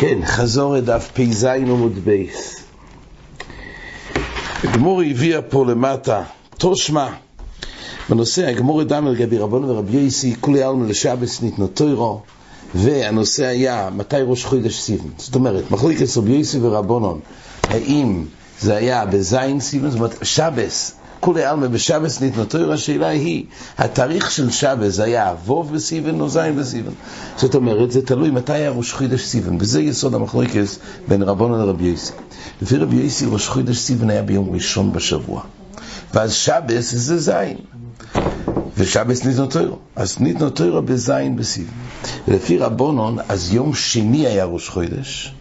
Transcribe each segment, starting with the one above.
כן, חזור את דף פ"ז עמוד בייס. הגמור הביאה פה למטה, תושמע, בנושא הגמור דם לגבי רבון ורבי יסי, כולי עלמא לשבס ניתנו תוירו, והנושא היה מתי ראש חודש סיבן. זאת אומרת, מחליקת רבי יסי ורבונון, האם זה היה בזין סיבן, זאת אומרת, שבס, כולי עלמא בשבס ניתנו תוירו, השאלה היא, התאריך של שבס היה ווב בסיבן או זין בסיבן. זאת אומרת, זה תלוי מתי היה ראש חודש סיבן, וזה יסוד המחלוקת בין רבונון לרבי יסי. לפי רבי יסי ראש חודש סיבן היה ביום ראשון בשבוע. ואז שבס זה זין. ושבס ניתנו תוירו. אז ניתנו תוירו בזין בסיב. ולפי רבונון, אז יום שני היה ראש חודש,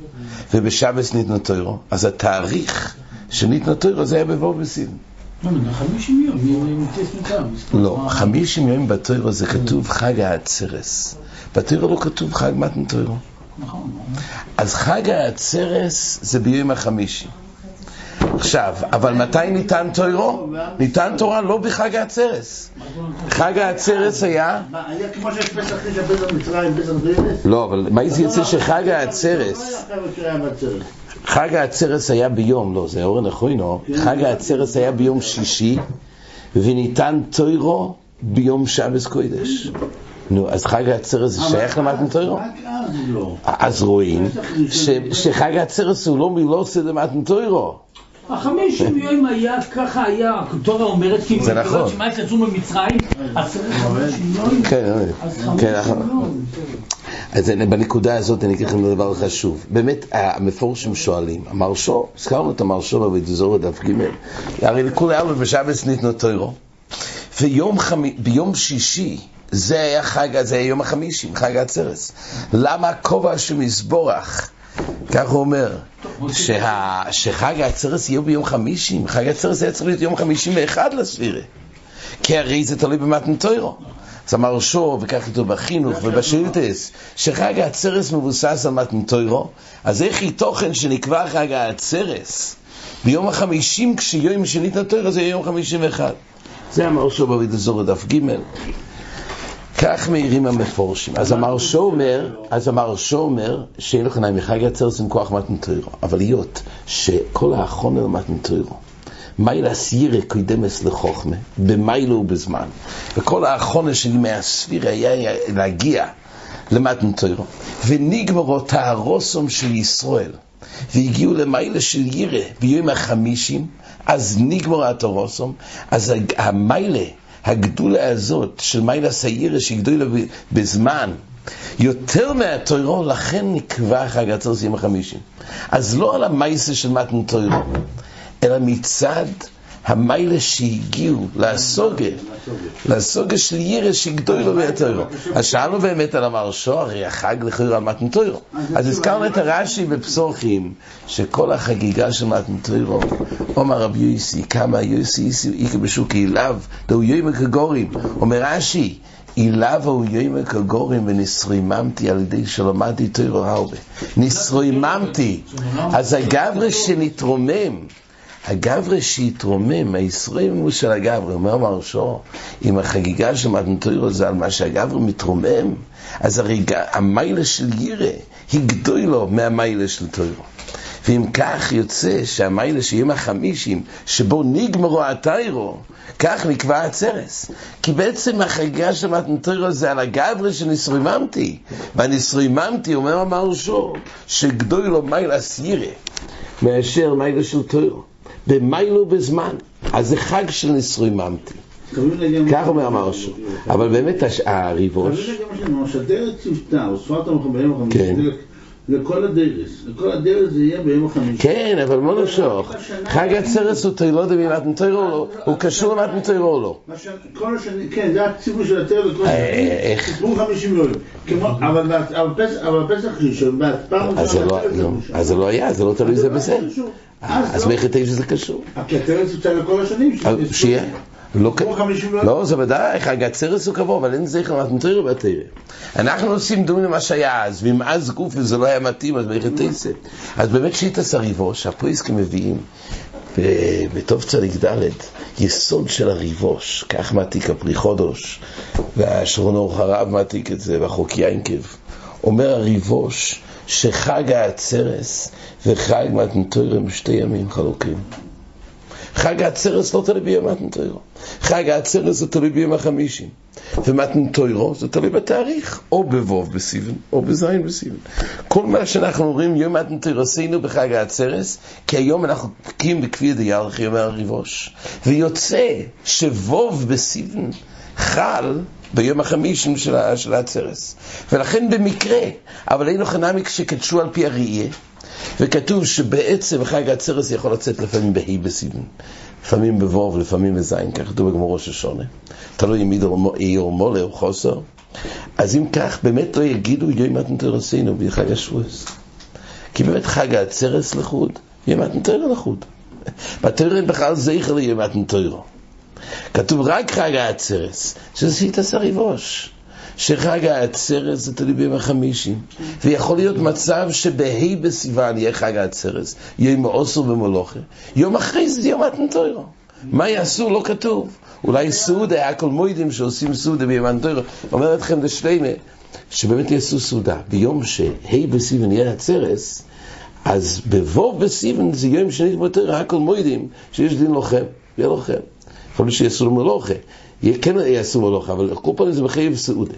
ובשבס ניתנו תוירו. אז התאריך שניתנו תוירו זה היה בבוא בסיב. לא, חמישים יום בתוירו זה כתוב חג העצרס. בתוירו לא כתוב חג מתן תוירו. אז חג העצרס זה ביום החמישי. עכשיו, אבל מתי ניתן תוירו? ניתן תורה לא בחג העצרס. חג העצרס היה... היה כמו שיש פסח לשבת במצרים, פסח בירס? לא, אבל מה זה יוצא שחג העצרס... חג העצרס היה ביום, לא, זה אורן אחוינו, חג העצרס היה ביום שישי, וניתן תוירו ביום שבס קודש. נו, אז חג העצרס זה שייך למתן תוירו? רק אז לא. אז רואים שחג העצרס הוא לא מילוסי למתן תוירו. החמישים יום היה, ככה היה, התורה אומרת, כי זה נכון. שמע יצאו ממצרים, אז צריך חמישים יום, כן, אז כן, נכון. אז בנקודה הזאת אני אגיד לכם דבר חשוב. באמת, המפורשים שואלים, המרשו, הזכרנו את המרשו בבית דף ג', הרי לכולי עלמא בשבס ניתנו תוירו, ויום חמי, ביום שישי, זה היה חג, זה היה יום החמישים, חג העצרס. למה כובע שמזבורך, כך הוא אומר, שה, שחג העצרס יהיה ביום חמישים, חג העצרס היה צריך להיות יום חמישים ואחד לספירה. כי הרי זה תלוי במתן תוירו. אמר שור, וכך כתוב בחינוך ובשאילתס, שחג העצרס מבוסס על מתן תוירו, אז איך היא תוכן שנקבע חג העצרס ביום החמישים כשיום שניתן תוירו זה יום חמישים ואחד. זה אמר שור בבית אזור דף ג' כך מעירים המפורשים. אז אמר שור אומר, אז אמר שור אומר, שאין לך נעים מחג העצרס עם כוח מתן תוירו, אבל היות שכל החומר מתן תוירו מיילה סיירה קוידמס לחוכמה, במיילו ובזמן. וכל האחרונה שלי מהספירה היה להגיע למתן תוירו. ונגמרו תהרוסום של ישראל. והגיעו למיילה של ירא ביום החמישים, אז נגמר התורוסום, אז המיילה, הגדולה הזאת של מיילה סיירה שגדולה בזמן, יותר מהתוירו, לכן נקבע חג עצרס יום החמישים. אז לא על המייסה של מתן תוירו, אלא מצד המיילה שהגיעו לסוגה, לסוגה של ירא שגדולו ביתרו. אז שאלנו באמת על המרשו, הרי החג לכאורה על מתן תוירו. אז הזכרנו את הרש"י בפסוחים, שכל החגיגה של מתן תוירו, אומר רבי יוסי, כמה יוסי בשוק אליו, דהו יוימה כגורים. אומר רש"י, אליו הוא יוימה כגורים ונסריממתי על ידי שלמדתי תוירו הרבה. נסריממתי. אז הגברה שנתרומם, הגברה שהתרומם, הישראלים של הגברה, אומר מרשו, אם החגיגה של מתן תוירו זה על מה שהגברה מתרומם, אז הרי המיילה של ירא היא גדולו מהמיילה של תוירו. ואם כך יוצא שהמיילה של יום החמישים, שבו נגמרו התיירו, כך נקבע הצרס. כי בעצם החגיגה של מתן תוירו זה על הגברה שנסריממתי. והנסריממתי, אומר המרשו, שגדולו מיילה סיירה, מאשר מיילה של תוירו. במיילו בזמן. אז זה חג של נסריממתי. כך אומר המרשו. אבל באמת הש- הריבוש, שהדרך צוותה, או שפת המחבר ביום החמישי, כן. זה לכל הדרס. לכל הדרס זה יהיה ביום החמישי. כן, אבל מה נמשוך? חג הצרס הוא תוילודה ממתן תוירו או לא? הוא קשור למתן תוירו או לא? מה ש- כל השנים, כן, זה הציווי של לכל אה, השנים. איך? סיפרו 50 יום. אבל ב- אבל פסח- ראשון, אז זה לא- לא, לא היה, זה לא תלוי זה בזה. קשור. אז לא. מאיך תשע זה קשור? כי התרס הוצא לכל השנים. שיהיה. לא כמו כ- 50 יום. לא, זה ודאי, חג הצרס הוא קבוע, אבל אין זכר מתן תוירו בתרא. אנחנו עושים דומים למה שהיה אז, ואם אז גוף וזה לא היה מתאים, אז מאיך תשע. אז באמת שיטס הריבוש, הפויסקים מביאים ב- בתוף צדיק ד', יסוד של הריבוש, כך מעתיק הפרי חודש, והשרון אור חרב מעתיק את זה, והחוק ינקב. אומר הריבוש, שחג העצרס וחג מתנתוירו הם שתי ימים חלוקים. חג העצרס לא תלוי ביום מתנתוירו. חג העצרס זה תלוי ביום החמישים. ומתנתוירו זה תלוי בתאריך, או בווב בסיבן, או בזין בסיבן. כל מה שאנחנו אומרים, יום מתנתוירו עשינו בחג העצרס, כי היום אנחנו פקים בכפי דיאלכי, אומר הריבוש. ויוצא שווב בסיבן חל ביום החמישים של, העצרס. ולכן במקרה, אבל אין חנמי כשקדשו על פי הראייה, וכתוב שבעצם חג העצרס יכול לצאת לפעמים בה' בסיבן, לפעמים בווב, לפעמים בזין, כך כתוב בגמור ראש השונה. תלוי אם איור מולה או חוסר. אז אם כך, באמת לא יגידו יום מתנתרסינו בחג השבועס. כי באמת חג העצרס לחוד, יום מתנתר לחוד. בתרא בכלל זכר ליום מתנתרו. כתוב רק חג העצרס, שזה סיטס הריבוש. שחג העצרס זה תלוי ביום החמישים, ויכול להיות מצב שבה' בסיוון יהיה חג העצרס, יום עושר ומולוכה, יום אחרי זה יום מתנתוירו. מה יעשו? לא כתוב. אולי סעודה, הכל מוידים שעושים סעודה ביום מתנתוירו. אומר אתכם לשלימה, שבאמת יעשו סעודה. ביום שה' בסיוון יהיה עצרס, אז בבוב בסיוון זה יום שנית בתורה, הכל מוידים שיש דין לוחם, יהיה לוחם. יכול להיות שיעשו לו מלוכה. כן יעשו מלוכה, אבל כל פעם זה מחייב סעודה.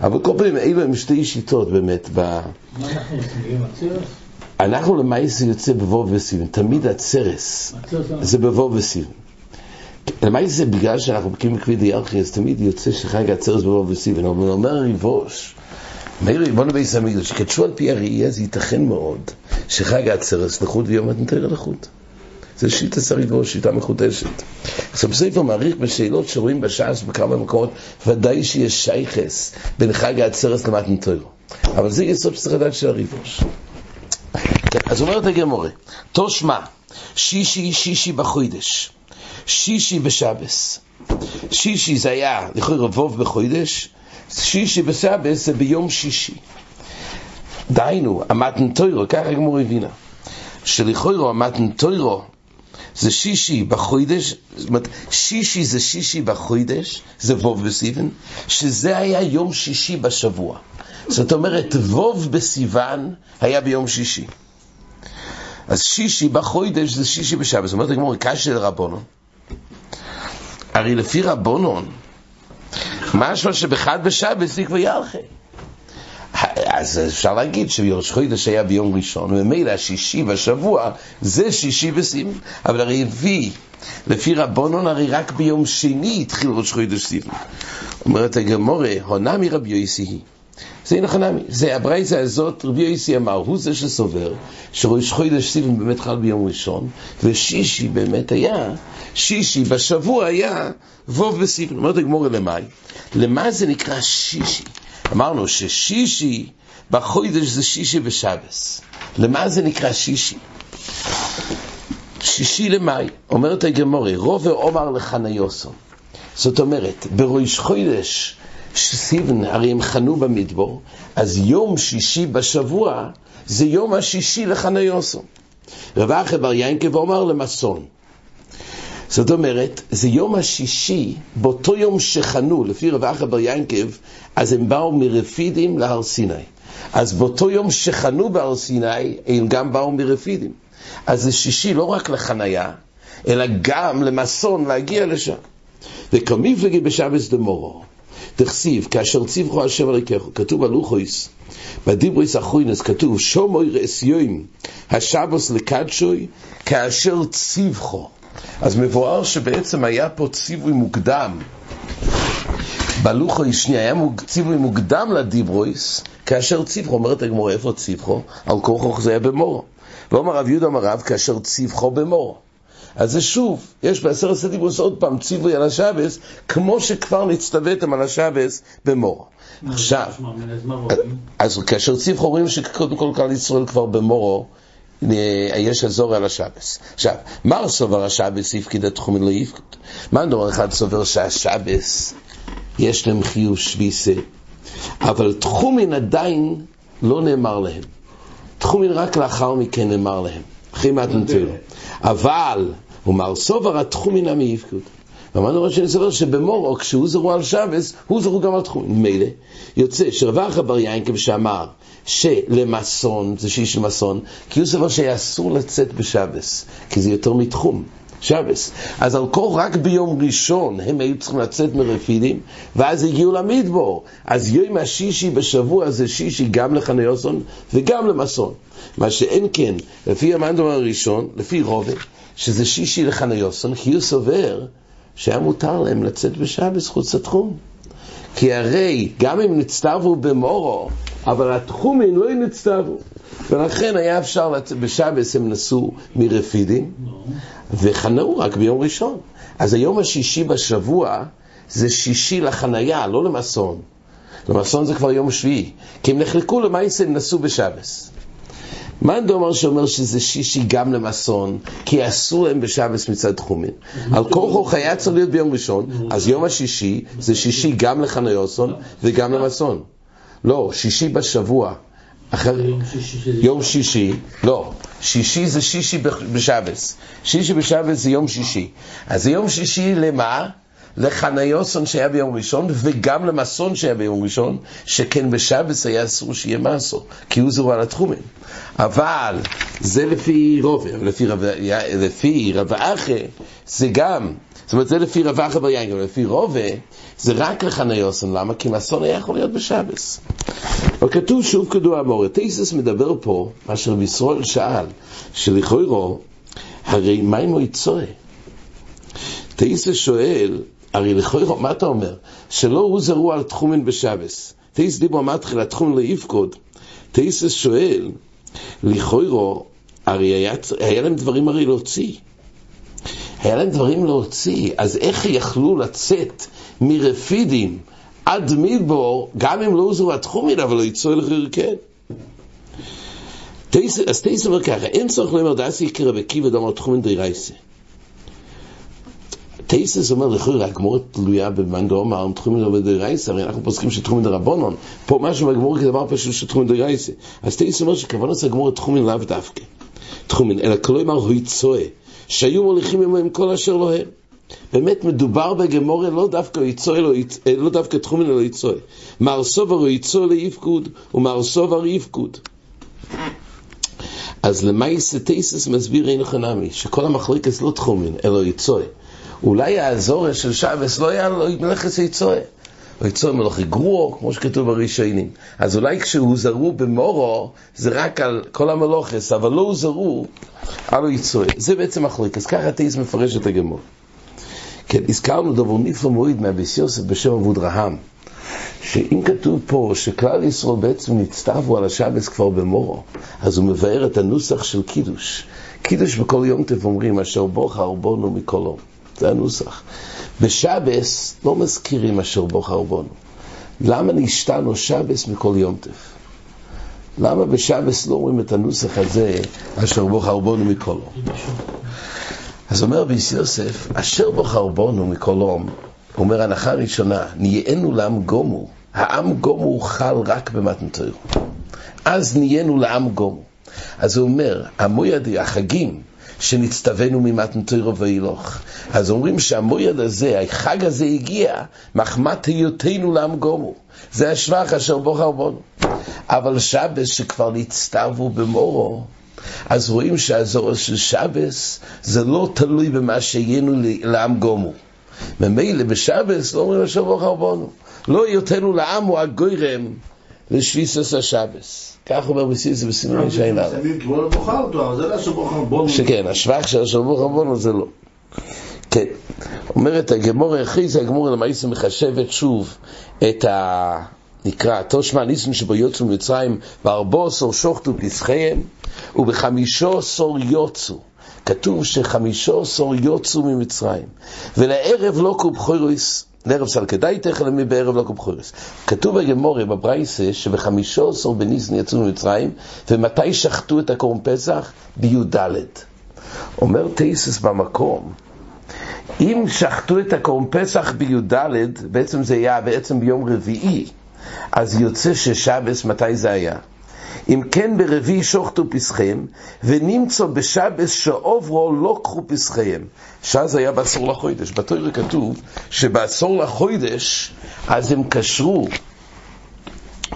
אבל כל פעם אלו הם שתי שיטות באמת. ב... מה אנחנו עושים? אנחנו למעשה יוצא בבוב וסיבן, תמיד הצרס זה בבוב וסיבן. למעשה בגלל שאנחנו בקיאים בכביד הירחי, אז תמיד יוצא שחג הצרס בבוב וסיבן, אבל אומר הריבוש, מאיר ריבון בייס המקדוש, שקדשו על פי הראייה, זה ייתכן מאוד שחג העצרס לחוד ויום מתנתר לחוד. זה שיטה סריבו, שיטה מחודשת. עכשיו בספר מעריך בשאלות שרואים בש"ס בכמה מקומות, ודאי שיש שייכס בין חג העצרס למתנתוירו. אבל זה יסוד שצריך לדעת של הריבוש. כן, אז אומרת הגמורה, תושמע, שישי שישי בחוידש, שישי בשבס. שישי זה היה, לכאורה רבוב בחוידש, שישי בשבס זה ביום שישי. דהיינו, המתנתוירו, ככה הגמורה הבינה, שלכאורה המתנתוירו זה שישי בחוידש, זאת אומרת, שישי זה שישי בחוידש, זה ווב בסיבן, שזה היה יום שישי בשבוע. זאת אומרת, ווב בסיוון היה ביום שישי. אז שישי בחוידש זה שישי בשבת. זאת אומרת, הגמור, קשי לרבונון. הרי לפי רבונון, משהו שבחד בשבת זה כבר ירחי. אז אפשר להגיד שראש חודש היה ביום ראשון, וממילא השישי בשבוע זה שישי בסימן, אבל הרי הביא, לפי רבונון הרי רק ביום שני התחיל ראש חודש סימן. אומרת הגמורה, הונה מרבי יוסי היא. זה נכון זה הברייזה הזאת, רבי יוסי אמר, הוא זה שסובר שראש חודש סימן באמת חל ביום ראשון, ושישי באמת היה, שישי בשבוע היה ווב בסימן. אומרת הגמורה למאי, למה זה נקרא שישי? אמרנו ששישי בחוידש זה שישי בשבס. למה זה נקרא שישי? שישי למאי, אומרת הגמורי, רובה עומר לחניוסו. זאת אומרת, בראש חוידש סיבן, הרי הם חנו במדבור, אז יום שישי בשבוע זה יום השישי לחניוסו. רב אחר בר ינקב אומר למסון. זאת אומרת, זה יום השישי, באותו יום שחנו, לפי רב אחר בר ינקב, אז הם באו מרפידים להר סיני. אז באותו יום שחנו בהר סיני, הם גם באו מרפידים. אז זה שישי לא רק לחניה, אלא גם למסון להגיע לשם. וכמפלגי בשבס דמורו, תכסיב, כאשר ציווכו השם אלוקיכו, כתוב על לוחויס, בדיבריס אחרוינס כתוב, שומוי רעסיוים, השבוס לקדשוי, כאשר ציווכו. אז מבואר שבעצם היה פה ציווי מוקדם. בלוחו השני היה ציווי מוקדם לדיברויס, כאשר ציווכו, אומרת הגמור, איפה ציווכו? על כורחו זה היה במורו. ואומר רב יהודה אמר רב, כאשר ציווכו במורו. אז זה שוב, יש בעשרת הדיברוס עוד פעם ציווי על השבס, כמו שכבר נצטוויתם על השבס במורו. עכשיו, אז כאשר ציווכו רואים שקודם כל כלל ישראל כבר במורו, יש אזור על השבס. עכשיו, מה סובר השבס יפקיד התחומים לא יפקוד? מה דבר אחד סובר שהשבס יש להם חיוב שביסה, אבל תחומין עדיין לא נאמר להם. תחומין רק לאחר מכן נאמר להם, אחרי מתנתרו. אבל, הוא מר סובר התחומין המי יפקוד. ואמרנו ראש אני סובר שבמורו, כשהוא זרו על שבס, הוא זרו גם על תחומים. מילא, יוצא שרווח אבר יינקב שאמר שלמסון, זה שיש למסון, כי הוא סובר שהיה אסור לצאת בשבס, כי זה יותר מתחום. שבס. אז על כל רק ביום ראשון הם היו צריכים לצאת מרפידים, ואז הגיעו למדבור. אז יום השישי בשבוע זה שישי גם לחניוסון וגם למסון. מה שאין כן, לפי המנדום הראשון, לפי רובה, שזה שישי לחניוסון, כי הוא סובר שהיה מותר להם לצאת בשבס חוץ לתחום. כי הרי גם אם נצטוו במורו, אבל התחומים לא נצטוו. ולכן היה אפשר, לצ... בשבס הם נסעו מרפידים, וחנאו רק ביום ראשון. אז היום השישי בשבוע זה שישי לחנייה, לא למסון. למסון זה כבר יום שביעי, כי הם נחלקו למעשה, הם נסעו בשבס. מאן דאמר שאומר שזה שישי גם למסון, כי אסור להם בשבס מצד תחומים. על חוך היה צריך להיות ביום ראשון, אז יום השישי זה שישי גם לחניוסון וגם למסון. לא, שישי בשבוע. אחר... יום שישי, לא, שישי זה שישי בשבס. שישי בשבס זה יום שישי. אז זה יום שישי למה? לחניוסון שהיה ביום ראשון, וגם למסון שהיה ביום ראשון, שכן בשבס היה אסור שיהיה מסו, כי הוא זרוע לתחומים. אבל זה לפי רובה, לפי רב, לפי רב אחי, זה גם, זאת אומרת זה לפי רב אחי ביין, לפי רובה, זה רק לחניוסון, למה? כי מסון היה יכול להיות בשבס. וכתוב שוב כדוע המורה, תייסס מדבר פה, מה שרב ישראל שאל, שלכאורה, הרי מה אם הוא יצואה? תייסס שואל, הרי לכאורה, מה אתה אומר? שלא הוא זרוע על תחומין בשבס. תייסס דיבו אמר תחילה תחומין לא יפקוד. תייסס שואל, לכאורה, הרי היה, היה להם דברים הרי להוציא. היה להם דברים להוציא, אז איך יכלו לצאת מרפידים עד מדבור, גם אם לא הוזרו התחומין, אבל לא יצאו אל חרקן. אז תייס אומר ככה, אין צורך לומר דעשי יקרא בקיבא דומר תחומין די רייסה. טייסס אומר לכאורה, הגמור תלויה במאן דאמר, תחומין לא בדי רייסה, הרי אנחנו פוסקים שתחומין דרבנון, פה משהו בגמור כדבר פשוט שתחומין די רייסה. אז טייסס אומר שכוונת הגמור תחומין לאו דווקא. תחומין, אלא כלומר הוא יצואה, שהיו מוליכים עמהם כל אשר לא הם. באמת מדובר בגמורה לא דווקא יצוי, לא, לא דווקא תחומין אלא יצוי. מר סובר הוא יצוי ליפקוד, ומר סובר יפקוד. אז למעשה טייסס מסביר אין חנמי, שכל המחלקת לא תחומין, אלא יצוי. אולי האזור של שבס לא היה לו מלאכת יצוי. או יצוי מלאכי גרוע, כמו שכתוב בראשונים. אז אולי כשהוא זרו במורו, זה רק על כל המלוכס, אבל לא זרו על יצוי. זה בעצם מחלקת. ככה טייס מפרש את הגמור. כן, הזכרנו דבר נפלא מועיד מהביס יוסף בשם אבוד רהם, שאם כתוב פה שכלל ישראל בעצם נצטוו על השבס כבר במורו, אז הוא מבאר את הנוסח של קידוש. קידוש בכל יום טף אומרים, אשר בוך הרבונו מקולו. זה הנוסח. בשבס לא מזכירים אשר בוך הרבונו. למה נשתנו שבס מכל יום טף? למה בשבס לא אומרים את הנוסח הזה, אשר בוך הרבונו מקולו? אז אומר ביס יוסף, אשר בו חרבונו מקולום, אומר הנחה ראשונה, נהיינו לעם גומו. העם גומו חל רק במתנתר. אז נהיינו לעם גומו. אז הוא אומר, המויד, החגים שנצטווינו ממתנתר ואילוך. אז אומרים שהמויד הזה, החג הזה הגיע מחמת היותנו לעם גומו. זה השבח אשר בו חרבונו. אבל שבס שכבר נצטוו במורו, אז רואים שהזוהר של שבס זה לא תלוי במה שהיינו לעם גומו. ממילא בשבס לא אומרים אשר ברוך הרבונו. לא היותנו לעם הוא הגוירם לשביסוס השבס. כך אומר בסיס בסימן שאין עליו. שכן, השבח של אשר ברוך הרבונו זה לא. כן, אומרת הגמור הכריז, הגמור למעשה מחשבת שוב את ה... נקרא, תושמע ניסן שבו יוצאו ממצרים, וארבו עשור שוחטו פסחיהם, ובחמישו עשור יוצאו. כתוב שחמישו עשור יוצאו ממצרים, ולערב לא קובחוירוס, לערב סלקדאי תכף בערב לא קובחוירוס. כתוב בגמורה בברייסה שבחמישו עשור בניסן יצאו ממצרים, ומתי שחטו את הקורם פסח? בי"ד. אומר טייסס במקום, אם שחטו את הקורם פסח בי"ד, בעצם זה היה בעצם ביום רביעי. אז יוצא ששבס, מתי זה היה? אם כן ברביעי שוחטו פסחיהם, ונמצא בשבס שעוברו לא קחו פסחיהם. שאז היה בעשור לחוידש. בתוירה כתוב שבעשור לחוידש, אז הם קשרו,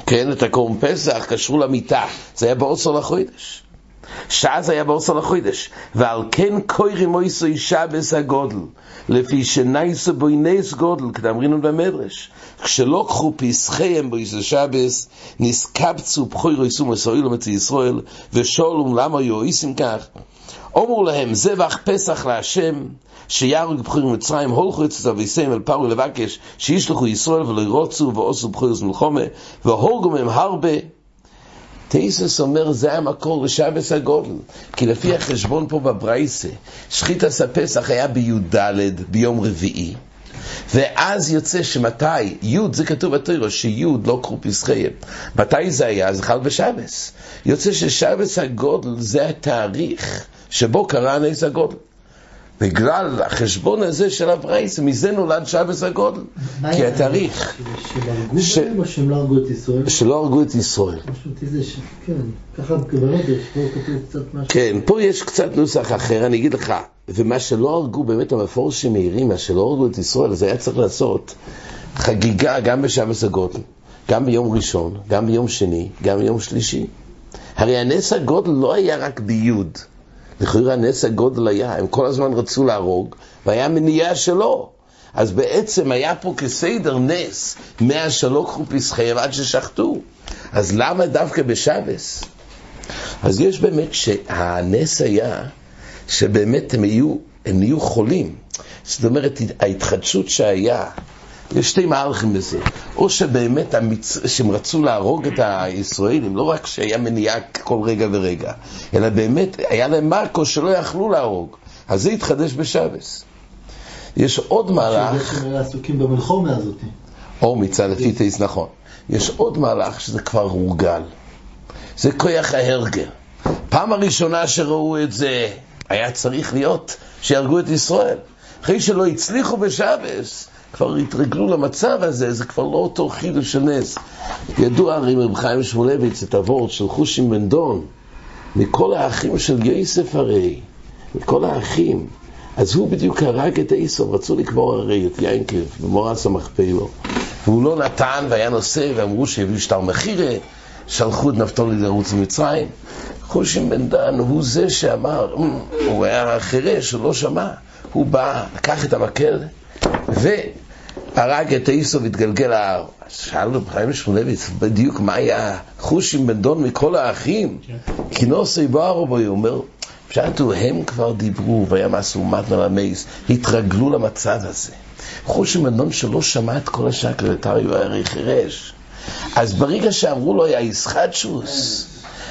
כן, את הקורם פסח, קשרו למיטה. זה היה בעשור לחוידש. שאז היה בעשור לחוידש. ועל כן קוירי מויסוי שבס הגודל, לפי שנייסו בוי גודל, כדאמרינו במדרש. כשלא קחו פסחיהם באיזה שבס, נסקבצו בחוירו יסו מסוילו מצי ישראל, ושאלום למה יועיסים כך? אומרו להם, זבח פסח להשם, שיהרוג בחויר מצרים, הולכו אצל אביסיהם אל פרו לבקש, שישלחו ישראל ולא ירוצו ועושו בחויר מלחומה, והורגו מהם הרבה. טייסס אומר, זה המקור לשבס הגודל. כי לפי החשבון פה בברייסה, שחיטס הפסח היה בי"ד, ביום רביעי. ואז יוצא שמתי, י' זה כתוב בתוירו, שי' לא קחו פסחיהם. מתי זה היה? זה חל בשבס. יוצא ששבס הגודל זה התאריך שבו קרה הנס הגודל. בגלל החשבון הזה של הברייס, מזה נולד שבס הגודל. כי התאריך... לא הרגו את ישראל? שלא הרגו את ישראל. כן, פה. כן, פה יש קצת נוסח אחר, אני אגיד לך, ומה שלא הרגו, באמת המפורשים מעירים, מה שלא הרגו את ישראל, זה היה צריך לעשות חגיגה גם בשבס הגודל, גם ביום ראשון, גם ביום שני, גם ביום שלישי. הרי הנס הגודל לא היה רק ביוד. לכאורה הנס הגודל היה, הם כל הזמן רצו להרוג, והיה מניעה שלו. אז בעצם היה פה כסדר נס, מאה שלא קחו פסחיהם עד ששחטו. אז למה דווקא בשבס? אז יש באמת שהנס היה שבאמת הם יהיו, הם נהיו חולים. זאת אומרת, ההתחדשות שהיה, יש שתי מהלכים בזה. או שבאמת המצ... שהם רצו להרוג את הישראלים, לא רק שהיה מניעה כל רגע ורגע, אלא באמת היה להם מרקו שלא יכלו להרוג. אז זה התחדש בשבס. יש עוד מהלך... עסוקים במלחומה הזאת. או מצד הפיטייס, נכון. יש עוד מהלך שזה כבר הורגל. זה כוח ההרגל. פעם הראשונה שראו את זה, היה צריך להיות שיהרגו את ישראל. אחרי שלא הצליחו בשבס, כבר התרגלו למצב הזה, זה כבר לא אותו חידוש של נס. ידוע הרי רב חיים שמואלביץ את הוורד של חושים בן דון, מכל האחים של יוסף הרי, מכל האחים. אז הוא בדיוק הרג את עשו, רצו לקבור הרי את יינקב במורס המכפלו. והוא לא נתן והיה נושא, ואמרו שהביאו שטר מחירה, שלחו את נפתולי לרוץ למצרים. חושים בן דן הוא זה שאמר, הוא היה חירש, הוא לא שמע. הוא בא, לקח את המקל, והרג את עשו והתגלגל. אז שאלנו בחיים שמואלביץ בדיוק מה היה חושים בן דון מכל האחים. כי נוסי בארו בו, הוא אומר, פשטו, הם כבר דיברו, והיה מעשו מתנה למייס, התרגלו למצב הזה. חושים בן דון שלא שמע את כל השקר, את הרי חירש. אז ברגע שאמרו לו, יא ישחטשוס,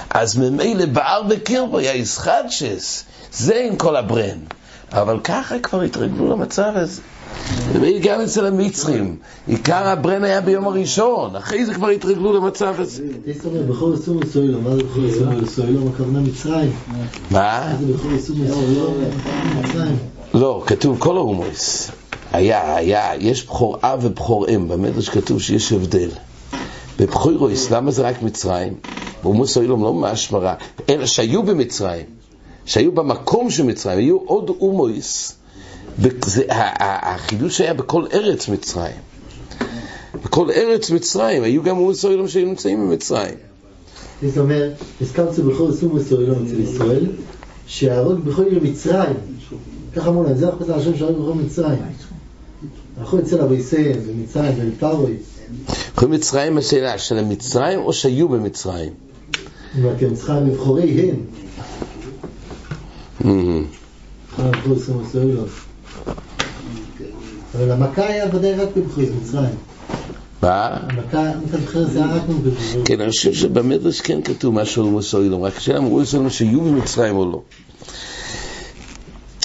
אז ממילא בער בקרבו, יא ישחטשס, זה עם כל הברן. אבל ככה כבר התרגלו למצב הזה. גם אצל המצרים, עיקר הברן היה ביום הראשון, אחרי זה כבר התרגלו למצב הזה. תסתכל, בכל מסוילו, מה זה בכל איסור מסוילו? הכוונה מצרים. מה? זה בכל איסור מסוילו? מצרים. לא, כתוב כל ההומוס. היה, היה, יש בכור אב ובכור אם, במדרש כתוב שיש הבדל. בבכורויס, למה זה רק מצרים? בהומוס אילום לא משמרה, אלא שהיו במצרים, שהיו במקום של מצרים, היו עוד הומויס. וזה- החידוש היה בכל ארץ מצרים. בכל ארץ מצרים, היו גם הומוס אילום שהיו נמצאים במצרים. זאת אומרת, הזכרתי בכל איסור מסוילו אצל ישראל, שהרוג בכל עיר מצרים. ככה אמרו להם, זה החוצה השם שהרוג בכל מצרים. הלכו אצל אביסיהם, במצרים, בפרוי. יכולים מצרים השאלה, של המצרים או שהיו במצרים? כי הם אבל המכה היה ודאי רק בבחור מצרים. מה? כן, אני חושב שבמדרש כן כתוב משהו על מוסוילום, רק השאלה אמרו אצלנו שיהיו במצרים או לא.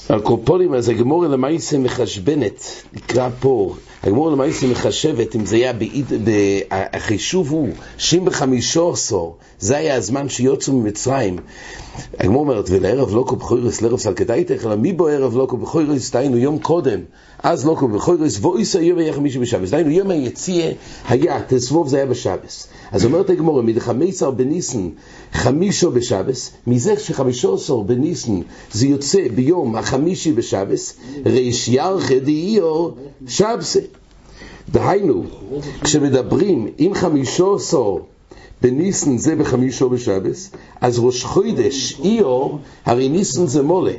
על קופולים, אז הגמור למעשה מחשבנת, נקרא פה, הגמור למעשה מחשבת, אם זה היה בעיד, החישוב הוא שים בחמישו עשור, זה היה הזמן שיוצאו ממצרים. הגמור אומרת, ולערב לא כבחוירס לערב סלקדאיתך, אלא מי בו ערב לא כבחוירס, דהיינו יום קודם, אז לא כבחוירס, ואויסא יום היה חמישי בשבס, דהיינו יום היציאה היה, תסבוב זה היה בשבס. אז אומרת הגמור, מדחמיסר בניסן חמישו בשבס, מזה שחמישו עשר בניסן זה יוצא ביום החמישי בשבס, ריש ירחה דאיור שבסה. דהיינו, כשמדברים עם חמישו עשר בניסן זה בחמישו בשבס, אז ראש חוידש איור, הרי ניסן זה מולה,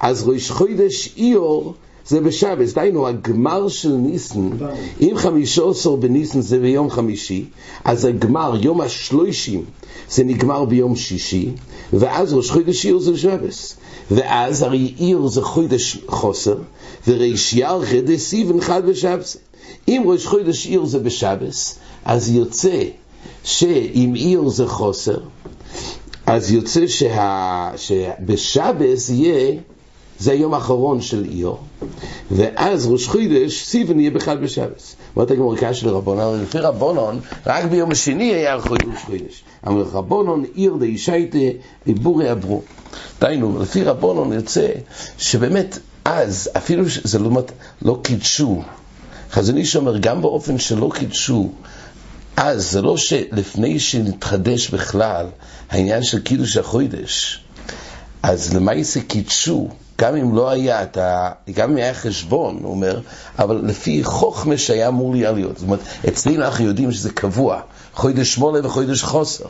אז ראש חוידש איור זה בשבס, דהיינו הגמר של ניסן, אם חמישו עשר בניסן זה ביום חמישי, אז הגמר, יום השלושים, זה נגמר ביום שישי, ואז ראש חודש עיר זה שבס. ואז הרי עיר זה חודש חוסר, וריש ירחה דסיבן חד בשבס. אם ראש חודש עיר זה בשבס, אז יוצא שאם עיר זה חוסר, אז יוצא שה... שבשבס יהיה זה היום האחרון של איו, ואז ראש חידש, סיבן יהיה בכלל בשבס. אומרת הגמור קש לרבונון, לפי רבונון, רק ביום השני היה ראש חידש. אבל רבונון עיר דאישייטה דיבורי עברו. דהיינו, לפי רבונון יוצא שבאמת אז, אפילו שזה לא, לא קידשו, חזון איש אומר, גם באופן שלא קידשו, אז זה לא שלפני שנתחדש בכלל העניין של קידוש החוידש, אז למעשה קידשו גם אם לא היה את ה... גם אם היה חשבון, הוא אומר, אבל לפי חוכמה שהיה אמור להיות. זאת אומרת, אצלנו אנחנו יודעים שזה קבוע, חוידש שמונה וחוידש חוסר.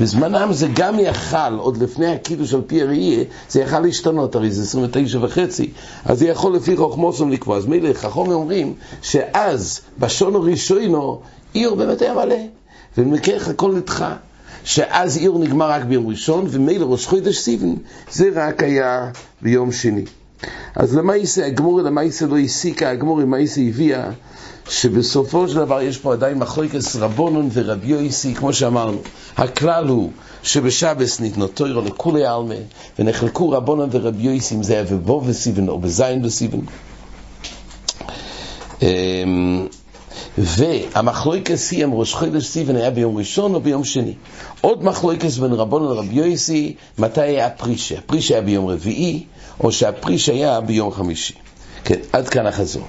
בזמנם זה גם יכל, עוד לפני הקידוש על פי הראייה, זה יכל להשתנות, הרי זה 29 וחצי, אז זה יכול לפי חוכמוסם לקבוע. אז מילא חכום אומרים שאז, בשון הראשונו, עיר באמת היה מלא, ומכך הכל נדחה. שאז עיר נגמר רק ביום ראשון, ומילא ראש חודש סיבן, זה רק היה ביום שני. אז למעשה, הגמור למעשה לא הסיקה, הגמור למעשה הביאה, שבסופו של דבר יש פה עדיין מחלוקת רבונון ורבי יויסי, כמו שאמרנו. הכלל הוא שבשבס ניתנו תוירו לכולי עלמה, ונחלקו רבונון ורבי יויסי, אם זה היה בבוב וסיבן או בזין וסיבן. והמחלוקס היא אם ראש חודש סיבן היה ביום ראשון או ביום שני. עוד מחלוקס בין רבון לרבי יויסי, מתי היה הפרישה? הפרישה היה ביום רביעי, או שהפרישה היה ביום חמישי. כן, עד כאן החזור.